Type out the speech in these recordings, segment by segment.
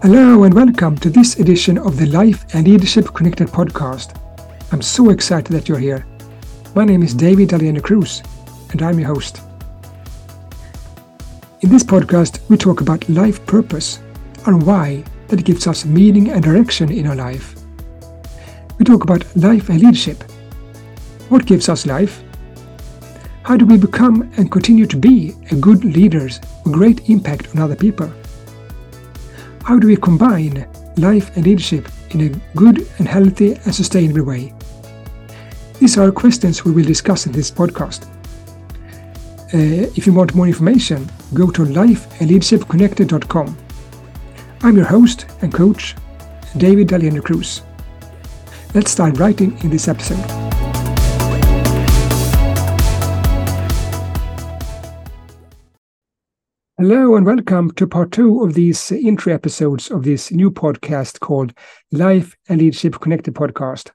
Hello and welcome to this edition of the Life and Leadership Connected podcast. I'm so excited that you're here. My name is David Alieno Cruz and I'm your host. In this podcast, we talk about life purpose and why that gives us meaning and direction in our life. We talk about life and leadership. What gives us life? How do we become and continue to be a good leaders with great impact on other people? How do we combine life and leadership in a good and healthy and sustainable way? These are questions we will discuss in this podcast. Uh, if you want more information, go to lifeandleadershipconnected.com. I'm your host and coach, David Alieno Cruz. Let's start writing in this episode. Hello and welcome to part two of these intro episodes of this new podcast called Life and Leadership Connected podcast.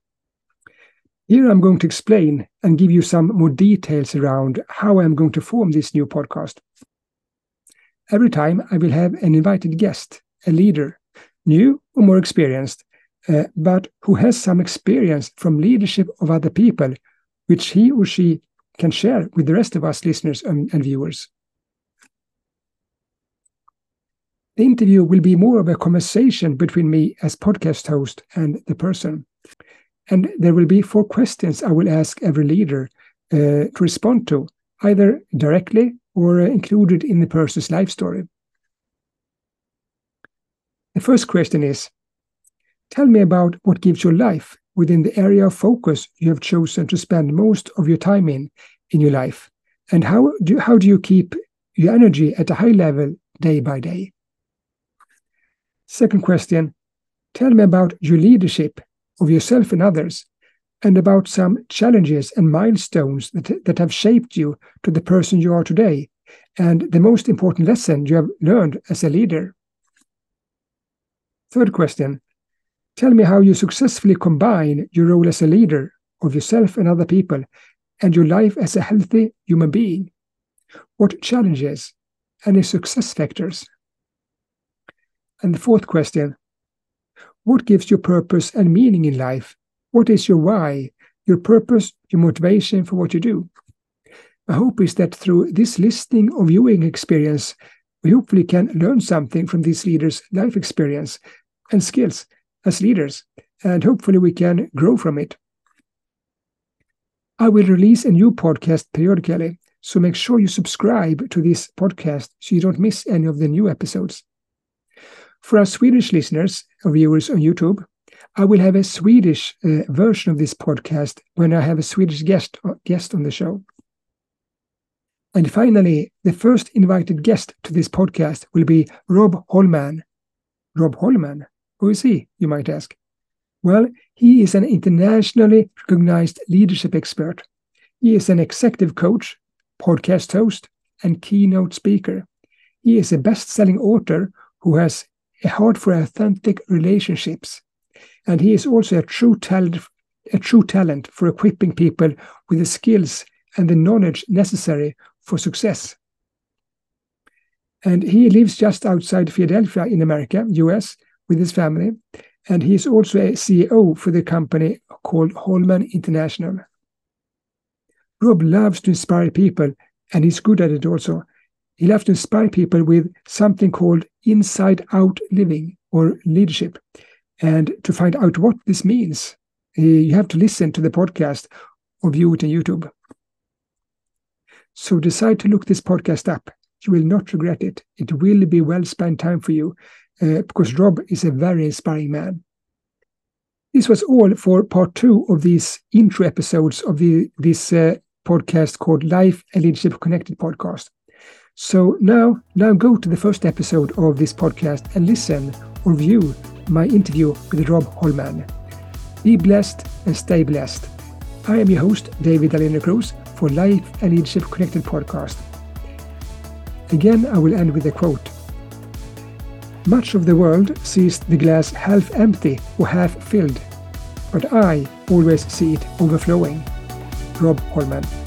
Here I'm going to explain and give you some more details around how I'm going to form this new podcast. Every time I will have an invited guest, a leader, new or more experienced, uh, but who has some experience from leadership of other people, which he or she can share with the rest of us listeners and, and viewers. The interview will be more of a conversation between me as podcast host and the person. And there will be four questions I will ask every leader uh, to respond to, either directly or uh, included in the person's life story. The first question is Tell me about what gives your life within the area of focus you have chosen to spend most of your time in in your life. And how do, how do you keep your energy at a high level day by day? Second question Tell me about your leadership of yourself and others, and about some challenges and milestones that, that have shaped you to the person you are today, and the most important lesson you have learned as a leader. Third question Tell me how you successfully combine your role as a leader of yourself and other people and your life as a healthy human being. What challenges, any success factors and the fourth question What gives you purpose and meaning in life? What is your why, your purpose, your motivation for what you do? My hope is that through this listening or viewing experience, we hopefully can learn something from these leaders' life experience and skills as leaders, and hopefully we can grow from it. I will release a new podcast periodically, so make sure you subscribe to this podcast so you don't miss any of the new episodes. For our Swedish listeners or viewers on YouTube, I will have a Swedish uh, version of this podcast when I have a Swedish guest uh, guest on the show. And finally, the first invited guest to this podcast will be Rob Holman. Rob Holman, who is he, you might ask? Well, he is an internationally recognized leadership expert. He is an executive coach, podcast host, and keynote speaker. He is a best selling author who has a heart for authentic relationships. And he is also a true talent, a true talent for equipping people with the skills and the knowledge necessary for success. And he lives just outside Philadelphia in America, US, with his family. And he is also a CEO for the company called Holman International. Rob loves to inspire people, and he's good at it also. He loves to inspire people with something called inside out living or leadership. And to find out what this means, uh, you have to listen to the podcast or view it on YouTube. So decide to look this podcast up. You will not regret it. It will be well spent time for you uh, because Rob is a very inspiring man. This was all for part two of these intro episodes of the this uh, podcast called Life and Leadership Connected podcast. So now, now go to the first episode of this podcast and listen or view my interview with Rob Holman. Be blessed and stay blessed. I am your host, David Alieno Cruz, for Life and Leadership Connected podcast. Again, I will end with a quote. Much of the world sees the glass half empty or half filled, but I always see it overflowing. Rob Holman.